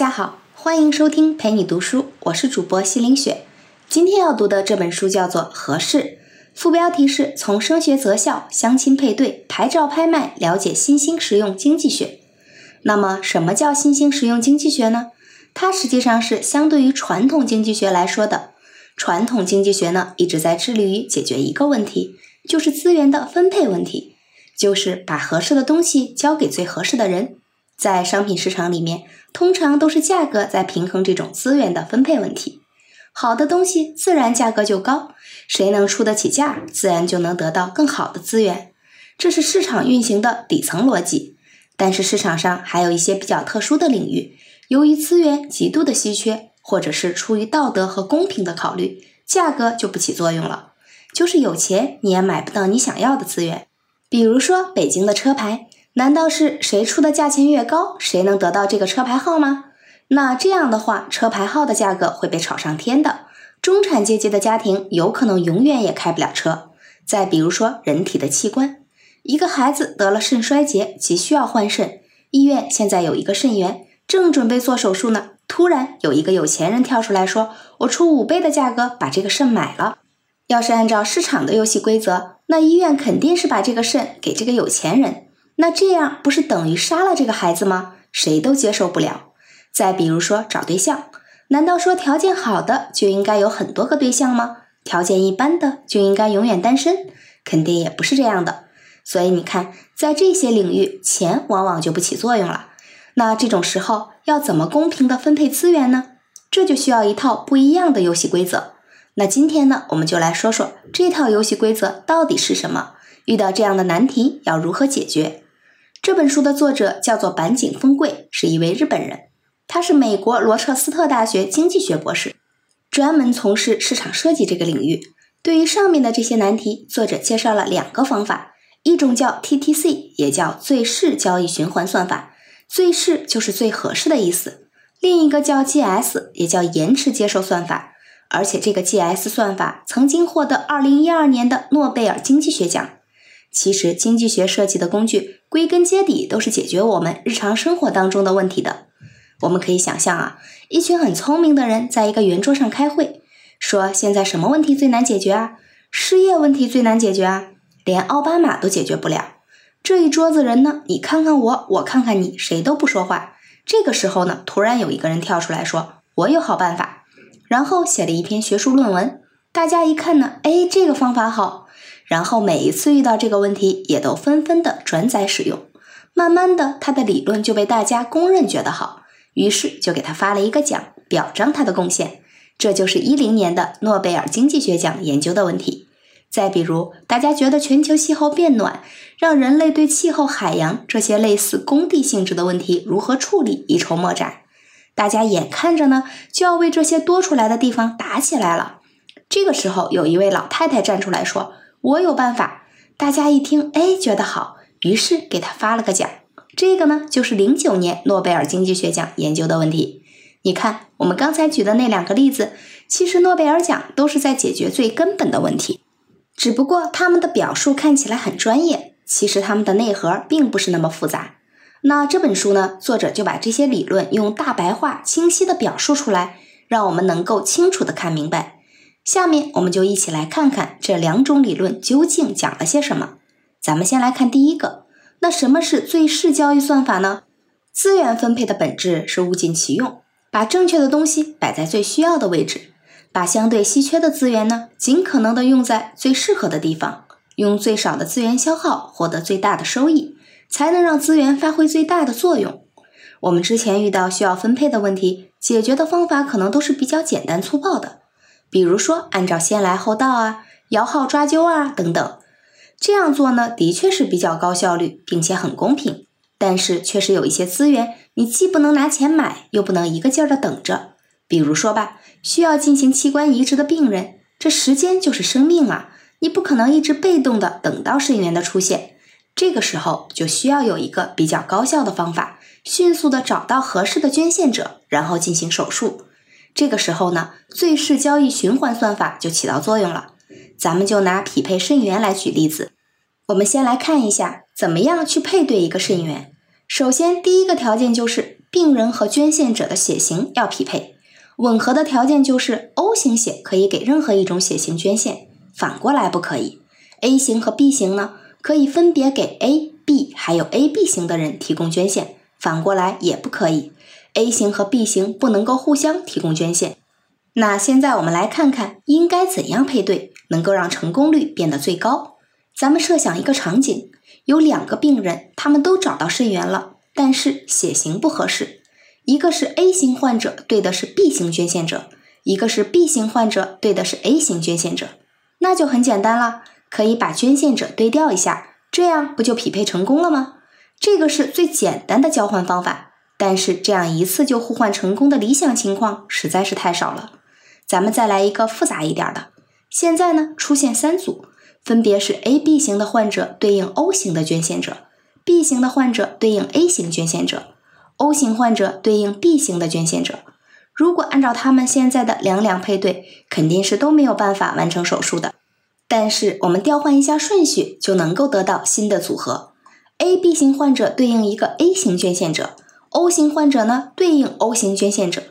大家好，欢迎收听陪你读书，我是主播西林雪。今天要读的这本书叫做《合适》，副标题是从升学择校、相亲配对、牌照拍卖了解新兴实用经济学。那么，什么叫新兴实用经济学呢？它实际上是相对于传统经济学来说的。传统经济学呢，一直在致力于解决一个问题，就是资源的分配问题，就是把合适的东西交给最合适的人。在商品市场里面，通常都是价格在平衡这种资源的分配问题。好的东西自然价格就高，谁能出得起价，自然就能得到更好的资源。这是市场运行的底层逻辑。但是市场上还有一些比较特殊的领域，由于资源极度的稀缺，或者是出于道德和公平的考虑，价格就不起作用了。就是有钱你也买不到你想要的资源。比如说北京的车牌。难道是谁出的价钱越高，谁能得到这个车牌号吗？那这样的话，车牌号的价格会被炒上天的。中产阶级的家庭有可能永远也开不了车。再比如说，人体的器官，一个孩子得了肾衰竭，急需要换肾，医院现在有一个肾源，正准备做手术呢。突然有一个有钱人跳出来说：“我出五倍的价格把这个肾买了。”要是按照市场的游戏规则，那医院肯定是把这个肾给这个有钱人。那这样不是等于杀了这个孩子吗？谁都接受不了。再比如说找对象，难道说条件好的就应该有很多个对象吗？条件一般的就应该永远单身？肯定也不是这样的。所以你看，在这些领域，钱往往就不起作用了。那这种时候要怎么公平的分配资源呢？这就需要一套不一样的游戏规则。那今天呢，我们就来说说这套游戏规则到底是什么？遇到这样的难题要如何解决？这本书的作者叫做板井丰贵，是一位日本人。他是美国罗彻斯特大学经济学博士，专门从事市场设计这个领域。对于上面的这些难题，作者介绍了两个方法，一种叫 TTC，也叫最适交易循环算法，最适就是最合适的意思；另一个叫 GS，也叫延迟接受算法。而且这个 GS 算法曾经获得2012年的诺贝尔经济学奖。其实，经济学设计的工具，归根结底都是解决我们日常生活当中的问题的。我们可以想象啊，一群很聪明的人在一个圆桌上开会，说现在什么问题最难解决啊？失业问题最难解决啊？连奥巴马都解决不了。这一桌子人呢，你看看我，我看看你，谁都不说话。这个时候呢，突然有一个人跳出来说：“我有好办法。”然后写了一篇学术论文。大家一看呢，哎，这个方法好。然后每一次遇到这个问题，也都纷纷的转载使用。慢慢的，他的理论就被大家公认觉得好，于是就给他发了一个奖，表彰他的贡献。这就是一零年的诺贝尔经济学奖研究的问题。再比如，大家觉得全球气候变暖，让人类对气候、海洋这些类似工地性质的问题如何处理一筹莫展。大家眼看着呢，就要为这些多出来的地方打起来了。这个时候，有一位老太太站出来说。我有办法，大家一听，哎，觉得好，于是给他发了个奖。这个呢，就是零九年诺贝尔经济学奖研究的问题。你看，我们刚才举的那两个例子，其实诺贝尔奖都是在解决最根本的问题，只不过他们的表述看起来很专业，其实他们的内核并不是那么复杂。那这本书呢，作者就把这些理论用大白话清晰的表述出来，让我们能够清楚的看明白。下面我们就一起来看看这两种理论究竟讲了些什么。咱们先来看第一个，那什么是最适交易算法呢？资源分配的本质是物尽其用，把正确的东西摆在最需要的位置，把相对稀缺的资源呢，尽可能的用在最适合的地方，用最少的资源消耗获得最大的收益，才能让资源发挥最大的作用。我们之前遇到需要分配的问题，解决的方法可能都是比较简单粗暴的。比如说，按照先来后到啊，摇号抓阄啊等等，这样做呢，的确是比较高效率，并且很公平。但是，确实有一些资源，你既不能拿钱买，又不能一个劲儿的等着。比如说吧，需要进行器官移植的病人，这时间就是生命啊，你不可能一直被动的等到肾源的出现。这个时候，就需要有一个比较高效的方法，迅速的找到合适的捐献者，然后进行手术。这个时候呢，最适交易循环算法就起到作用了。咱们就拿匹配肾源来举例子。我们先来看一下，怎么样去配对一个肾源。首先，第一个条件就是病人和捐献者的血型要匹配。吻合的条件就是 O 型血可以给任何一种血型捐献，反过来不可以。A 型和 B 型呢，可以分别给 A、B 还有 AB 型的人提供捐献，反过来也不可以。A 型和 B 型不能够互相提供捐献。那现在我们来看看应该怎样配对，能够让成功率变得最高。咱们设想一个场景，有两个病人，他们都找到肾源了，但是血型不合适。一个是 A 型患者对的是 B 型捐献者，一个是 B 型患者对的是 A 型捐献者，那就很简单了，可以把捐献者对调一下，这样不就匹配成功了吗？这个是最简单的交换方法，但是这样一次就互换成功的理想情况实在是太少了。咱们再来一个复杂一点的，现在呢出现三组，分别是 AB 型的患者对应 O 型的捐献者，B 型的患者对应 A 型捐献者。O 型患者对应 B 型的捐献者，如果按照他们现在的两两配对，肯定是都没有办法完成手术的。但是我们调换一下顺序，就能够得到新的组合。AB 型患者对应一个 A 型捐献者，O 型患者呢对应 O 型捐献者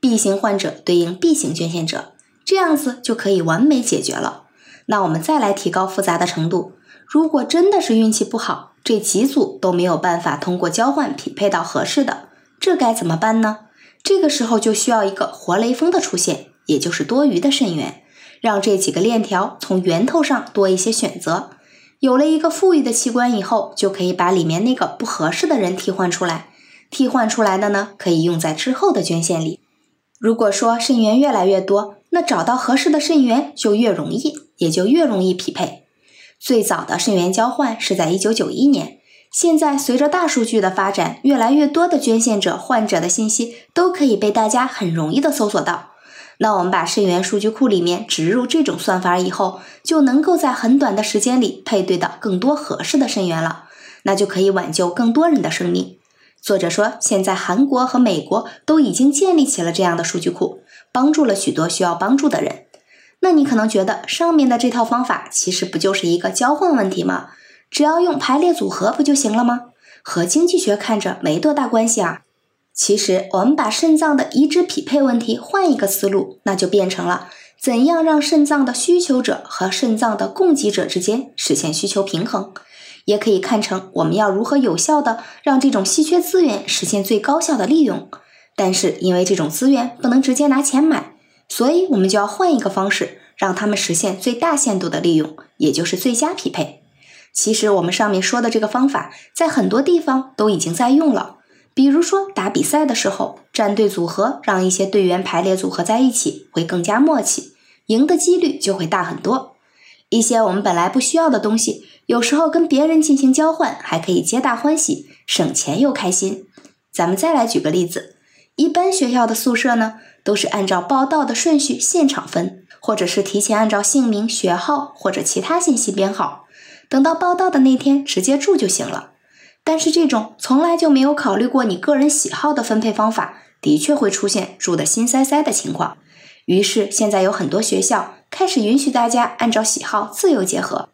，B 型患者对应 B 型捐献者，这样子就可以完美解决了。那我们再来提高复杂的程度，如果真的是运气不好。这几组都没有办法通过交换匹配到合适的，这该怎么办呢？这个时候就需要一个活雷锋的出现，也就是多余的肾源，让这几个链条从源头上多一些选择。有了一个富裕的器官以后，就可以把里面那个不合适的人替换出来。替换出来的呢，可以用在之后的捐献里。如果说肾源越来越多，那找到合适的肾源就越容易，也就越容易匹配。最早的肾源交换是在一九九一年，现在随着大数据的发展，越来越多的捐献者、患者的信息都可以被大家很容易的搜索到。那我们把肾源数据库里面植入这种算法以后，就能够在很短的时间里配对到更多合适的肾源了，那就可以挽救更多人的生命。作者说，现在韩国和美国都已经建立起了这样的数据库，帮助了许多需要帮助的人。那你可能觉得上面的这套方法其实不就是一个交换问题吗？只要用排列组合不就行了吗？和经济学看着没多大关系啊。其实我们把肾脏的移植匹配问题换一个思路，那就变成了怎样让肾脏的需求者和肾脏的供给者之间实现需求平衡，也可以看成我们要如何有效的让这种稀缺资源实现最高效的利用。但是因为这种资源不能直接拿钱买。所以，我们就要换一个方式，让他们实现最大限度的利用，也就是最佳匹配。其实，我们上面说的这个方法，在很多地方都已经在用了。比如说，打比赛的时候，战队组合让一些队员排列组合在一起，会更加默契，赢的几率就会大很多。一些我们本来不需要的东西，有时候跟别人进行交换，还可以皆大欢喜，省钱又开心。咱们再来举个例子，一般学校的宿舍呢？都是按照报到的顺序现场分，或者是提前按照姓名、学号或者其他信息编号，等到报到的那天直接住就行了。但是这种从来就没有考虑过你个人喜好的分配方法，的确会出现住的心塞塞的情况。于是现在有很多学校开始允许大家按照喜好自由结合。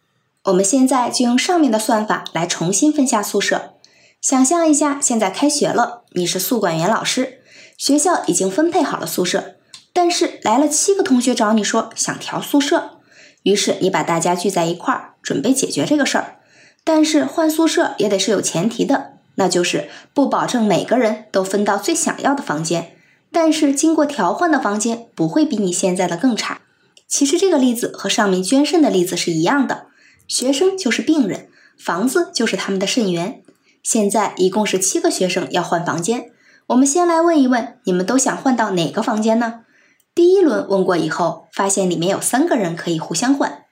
我们现在就用上面的算法来重新分下宿舍。想象一下，现在开学了，你是宿管员老师。学校已经分配好了宿舍，但是来了七个同学找你说想调宿舍，于是你把大家聚在一块儿，准备解决这个事儿。但是换宿舍也得是有前提的，那就是不保证每个人都分到最想要的房间，但是经过调换的房间不会比你现在的更差。其实这个例子和上面捐肾的例子是一样的，学生就是病人，房子就是他们的肾源。现在一共是七个学生要换房间。我们先来问一问，你们都想换到哪个房间呢？第一轮问过以后，发现里面有三个人可以互相换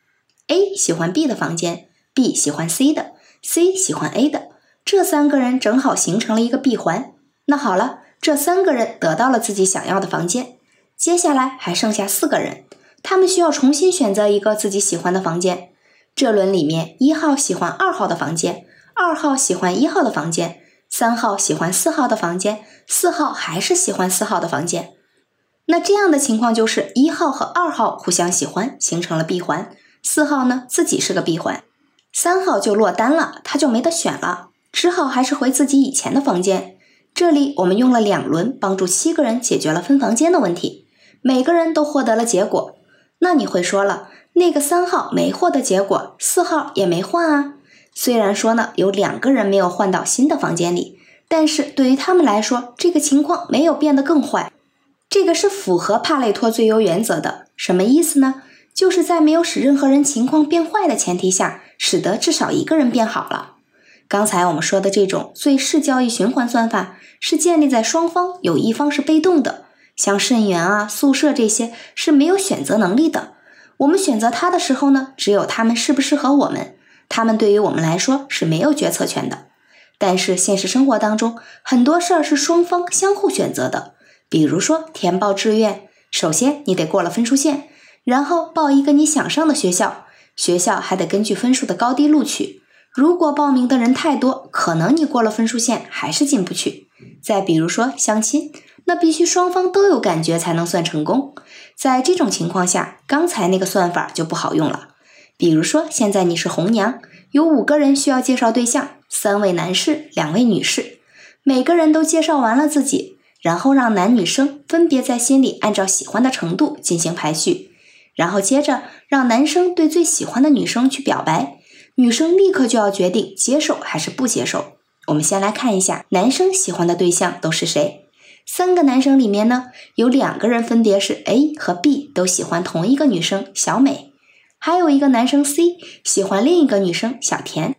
：A 喜欢 B 的房间，B 喜欢 C 的，C 喜欢 A 的。这三个人正好形成了一个闭环。那好了，这三个人得到了自己想要的房间，接下来还剩下四个人，他们需要重新选择一个自己喜欢的房间。这轮里面，一号喜欢二号的房间，二号喜欢一号的房间。三号喜欢四号的房间，四号还是喜欢四号的房间。那这样的情况就是一号和二号互相喜欢，形成了闭环。四号呢自己是个闭环，三号就落单了，他就没得选了，只好还是回自己以前的房间。这里我们用了两轮，帮助七个人解决了分房间的问题，每个人都获得了结果。那你会说了，那个三号没获得结果，四号也没换啊。虽然说呢，有两个人没有换到新的房间里，但是对于他们来说，这个情况没有变得更坏。这个是符合帕累托最优原则的。什么意思呢？就是在没有使任何人情况变坏的前提下，使得至少一个人变好了。刚才我们说的这种最适交易循环算法，是建立在双方有一方是被动的。像肾源啊、宿舍这些是没有选择能力的。我们选择他的时候呢，只有他们适不适合我们，他们对于我们来说是没有决策权的。但是现实生活当中，很多事儿是双方相互选择的。比如说填报志愿，首先你得过了分数线，然后报一个你想上的学校，学校还得根据分数的高低录取。如果报名的人太多，可能你过了分数线还是进不去。再比如说相亲。那必须双方都有感觉才能算成功。在这种情况下，刚才那个算法就不好用了。比如说，现在你是红娘，有五个人需要介绍对象，三位男士，两位女士，每个人都介绍完了自己，然后让男女生分别在心里按照喜欢的程度进行排序，然后接着让男生对最喜欢的女生去表白，女生立刻就要决定接受还是不接受。我们先来看一下男生喜欢的对象都是谁。三个男生里面呢，有两个人分别是 A 和 B，都喜欢同一个女生小美，还有一个男生 C 喜欢另一个女生小田。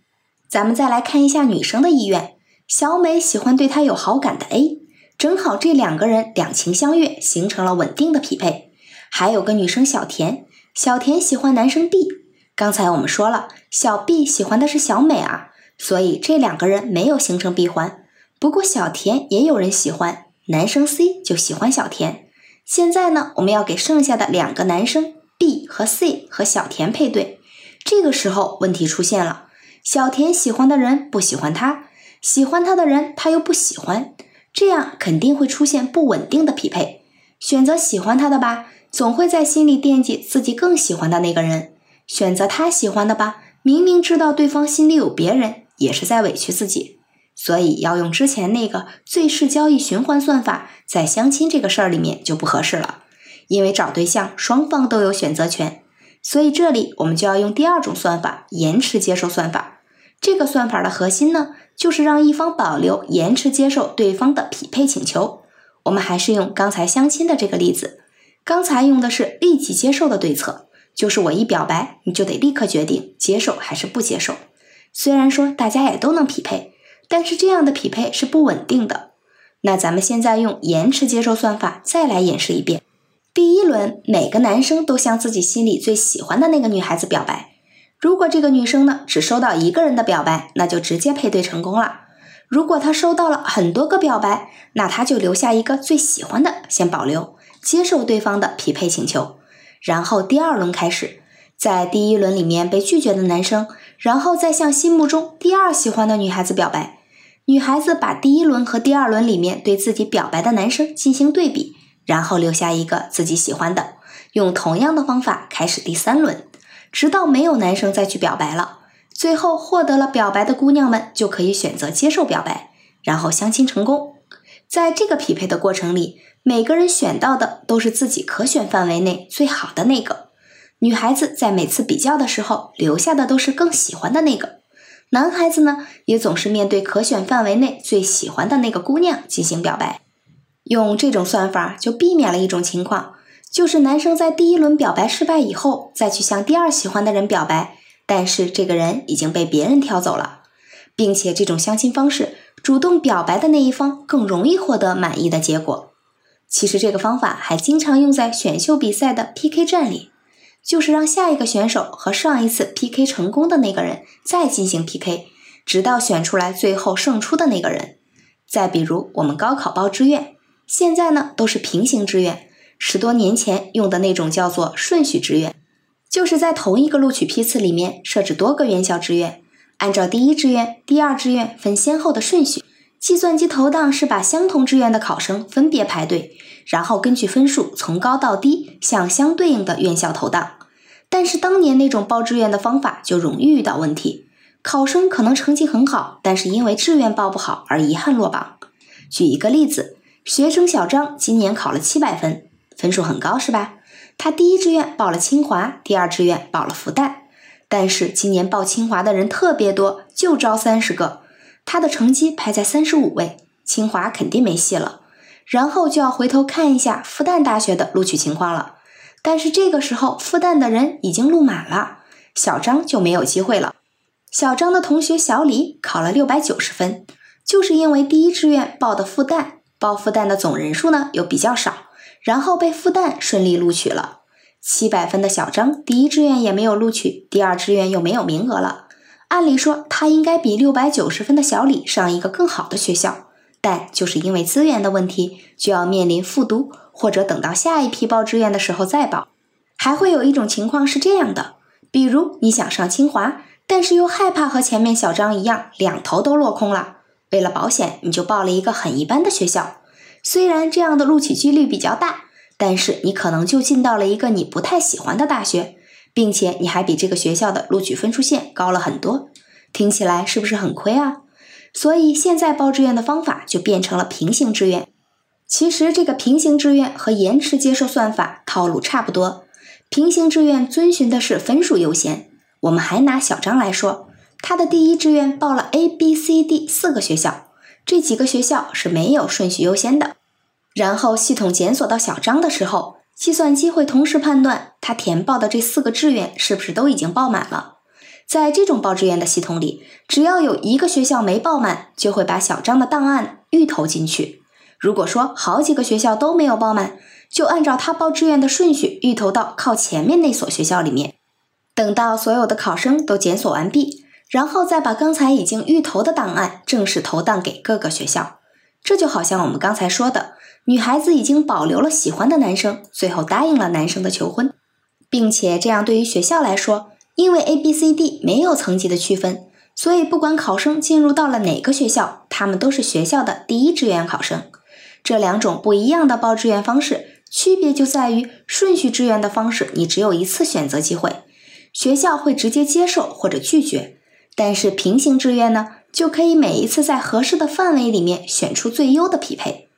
咱们再来看一下女生的意愿，小美喜欢对她有好感的 A，正好这两个人两情相悦，形成了稳定的匹配。还有个女生小田，小田喜欢男生 B，刚才我们说了，小 B 喜欢的是小美啊，所以这两个人没有形成闭环。不过小田也有人喜欢。男生 C 就喜欢小田，现在呢，我们要给剩下的两个男生 B 和 C 和小田配对。这个时候问题出现了，小田喜欢的人不喜欢他，喜欢他的人他又不喜欢，这样肯定会出现不稳定的匹配。选择喜欢他的吧，总会在心里惦记自己更喜欢的那个人；选择他喜欢的吧，明明知道对方心里有别人，也是在委屈自己。所以要用之前那个最适交易循环算法，在相亲这个事儿里面就不合适了，因为找对象双方都有选择权，所以这里我们就要用第二种算法——延迟接受算法。这个算法的核心呢，就是让一方保留延迟接受对方的匹配请求。我们还是用刚才相亲的这个例子，刚才用的是立即接受的对策，就是我一表白，你就得立刻决定接受还是不接受。虽然说大家也都能匹配。但是这样的匹配是不稳定的。那咱们现在用延迟接受算法再来演示一遍。第一轮，每个男生都向自己心里最喜欢的那个女孩子表白。如果这个女生呢只收到一个人的表白，那就直接配对成功了。如果她收到了很多个表白，那她就留下一个最喜欢的先保留，接受对方的匹配请求。然后第二轮开始，在第一轮里面被拒绝的男生，然后再向心目中第二喜欢的女孩子表白。女孩子把第一轮和第二轮里面对自己表白的男生进行对比，然后留下一个自己喜欢的，用同样的方法开始第三轮，直到没有男生再去表白了，最后获得了表白的姑娘们就可以选择接受表白，然后相亲成功。在这个匹配的过程里，每个人选到的都是自己可选范围内最好的那个。女孩子在每次比较的时候留下的都是更喜欢的那个。男孩子呢，也总是面对可选范围内最喜欢的那个姑娘进行表白。用这种算法就避免了一种情况，就是男生在第一轮表白失败以后，再去向第二喜欢的人表白，但是这个人已经被别人挑走了，并且这种相亲方式，主动表白的那一方更容易获得满意的结果。其实这个方法还经常用在选秀比赛的 PK 战里。就是让下一个选手和上一次 PK 成功的那个人再进行 PK，直到选出来最后胜出的那个人。再比如我们高考报志愿，现在呢都是平行志愿，十多年前用的那种叫做顺序志愿，就是在同一个录取批次里面设置多个院校志愿，按照第一志愿、第二志愿分先后的顺序，计算机投档是把相同志愿的考生分别排队。然后根据分数从高到低向相对应的院校投档，但是当年那种报志愿的方法就容易遇到问题，考生可能成绩很好，但是因为志愿报不好而遗憾落榜。举一个例子，学生小张今年考了七百分，分数很高是吧？他第一志愿报了清华，第二志愿报了复旦。但是今年报清华的人特别多，就招三十个，他的成绩排在三十五位，清华肯定没戏了。然后就要回头看一下复旦大学的录取情况了。但是这个时候复旦的人已经录满了，小张就没有机会了。小张的同学小李考了六百九十分，就是因为第一志愿报的复旦，报复旦的总人数呢又比较少，然后被复旦顺利录取了。七百分的小张，第一志愿也没有录取，第二志愿又没有名额了。按理说，他应该比六百九十分的小李上一个更好的学校，但就是因为资源的问题，就要面临复读，或者等到下一批报志愿的时候再报。还会有一种情况是这样的，比如你想上清华，但是又害怕和前面小张一样两头都落空了，为了保险，你就报了一个很一般的学校，虽然这样的录取几率比较大。但是你可能就进到了一个你不太喜欢的大学，并且你还比这个学校的录取分数线高了很多，听起来是不是很亏啊？所以现在报志愿的方法就变成了平行志愿。其实这个平行志愿和延迟接受算法套路差不多。平行志愿遵循的是分数优先。我们还拿小张来说，他的第一志愿报了 A、B、C、D 四个学校，这几个学校是没有顺序优先的。然后系统检索到小张的时候，计算机会同时判断他填报的这四个志愿是不是都已经报满了。在这种报志愿的系统里，只要有一个学校没报满，就会把小张的档案预投进去。如果说好几个学校都没有报满，就按照他报志愿的顺序预投到靠前面那所学校里面。等到所有的考生都检索完毕，然后再把刚才已经预投的档案正式投档给各个学校。这就好像我们刚才说的。女孩子已经保留了喜欢的男生，最后答应了男生的求婚，并且这样对于学校来说，因为 A、B、C、D 没有层级的区分，所以不管考生进入到了哪个学校，他们都是学校的第一志愿考生。这两种不一样的报志愿方式，区别就在于顺序志愿的方式，你只有一次选择机会，学校会直接接受或者拒绝；但是平行志愿呢，就可以每一次在合适的范围里面选出最优的匹配。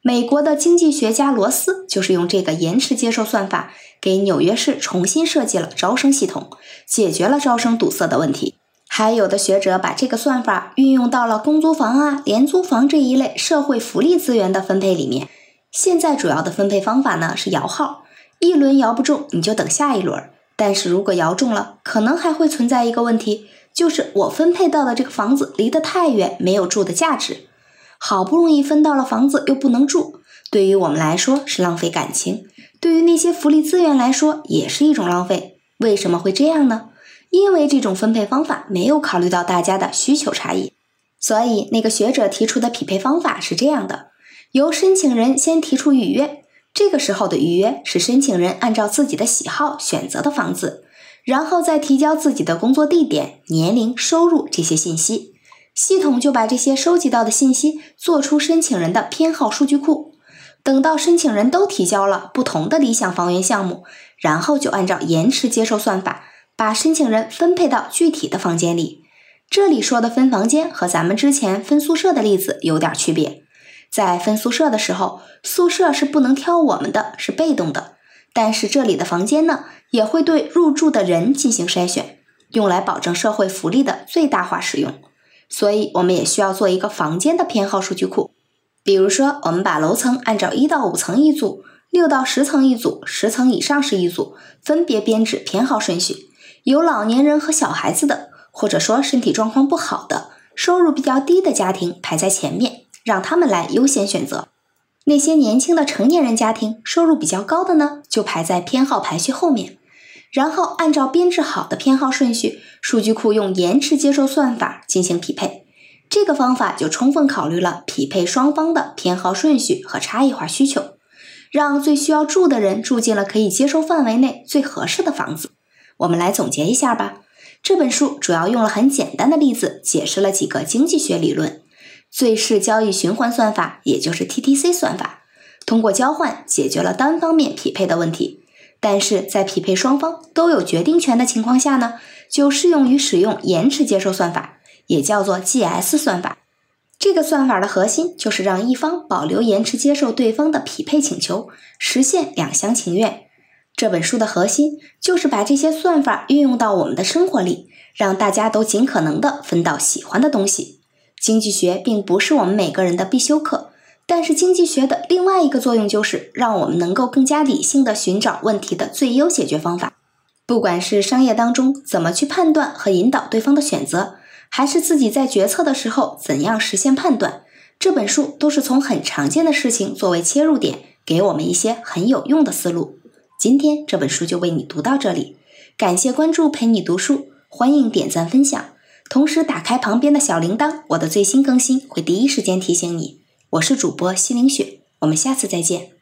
美国的经济学家罗斯就是用这个延迟接受算法，给纽约市重新设计了招生系统，解决了招生堵塞的问题。还有的学者把这个算法运用到了公租房啊、廉租房这一类社会福利资源的分配里面。现在主要的分配方法呢是摇号，一轮摇不中你就等下一轮。但是如果摇中了，可能还会存在一个问题，就是我分配到的这个房子离得太远，没有住的价值。好不容易分到了房子，又不能住，对于我们来说是浪费感情，对于那些福利资源来说也是一种浪费。为什么会这样呢？因为这种分配方法没有考虑到大家的需求差异。所以那个学者提出的匹配方法是这样的：由申请人先提出预约，这个时候的预约是申请人按照自己的喜好选择的房子，然后再提交自己的工作地点、年龄、收入这些信息。系统就把这些收集到的信息做出申请人的偏好数据库，等到申请人都提交了不同的理想房源项目，然后就按照延迟接受算法把申请人分配到具体的房间里。这里说的分房间和咱们之前分宿舍的例子有点区别，在分宿舍的时候，宿舍是不能挑我们的，是被动的，但是这里的房间呢，也会对入住的人进行筛选，用来保证社会福利的最大化使用。所以，我们也需要做一个房间的偏好数据库。比如说，我们把楼层按照一到五层一组，六到十层一组，十层以上是一组，分别编制偏好顺序。有老年人和小孩子的，或者说身体状况不好的、收入比较低的家庭排在前面，让他们来优先选择。那些年轻的成年人家庭，收入比较高的呢，就排在偏好排序后面。然后按照编制好的偏好顺序，数据库用延迟接受算法进行匹配。这个方法就充分考虑了匹配双方的偏好顺序和差异化需求，让最需要住的人住进了可以接受范围内最合适的房子。我们来总结一下吧。这本书主要用了很简单的例子解释了几个经济学理论：最适交易循环算法，也就是 TTC 算法，通过交换解决了单方面匹配的问题。但是在匹配双方都有决定权的情况下呢，就适用于使用延迟接受算法，也叫做 GS 算法。这个算法的核心就是让一方保留延迟接受对方的匹配请求，实现两厢情愿。这本书的核心就是把这些算法运用到我们的生活里，让大家都尽可能的分到喜欢的东西。经济学并不是我们每个人的必修课，但是经济学的另外一个作用就是让我们能够更加理性的寻找问题的最优解决方法。不管是商业当中怎么去判断和引导对方的选择，还是自己在决策的时候怎样实现判断，这本书都是从很常见的事情作为切入点，给我们一些很有用的思路。今天这本书就为你读到这里，感谢关注陪你读书，欢迎点赞分享，同时打开旁边的小铃铛，我的最新更新会第一时间提醒你。我是主播西凌雪，我们下次再见。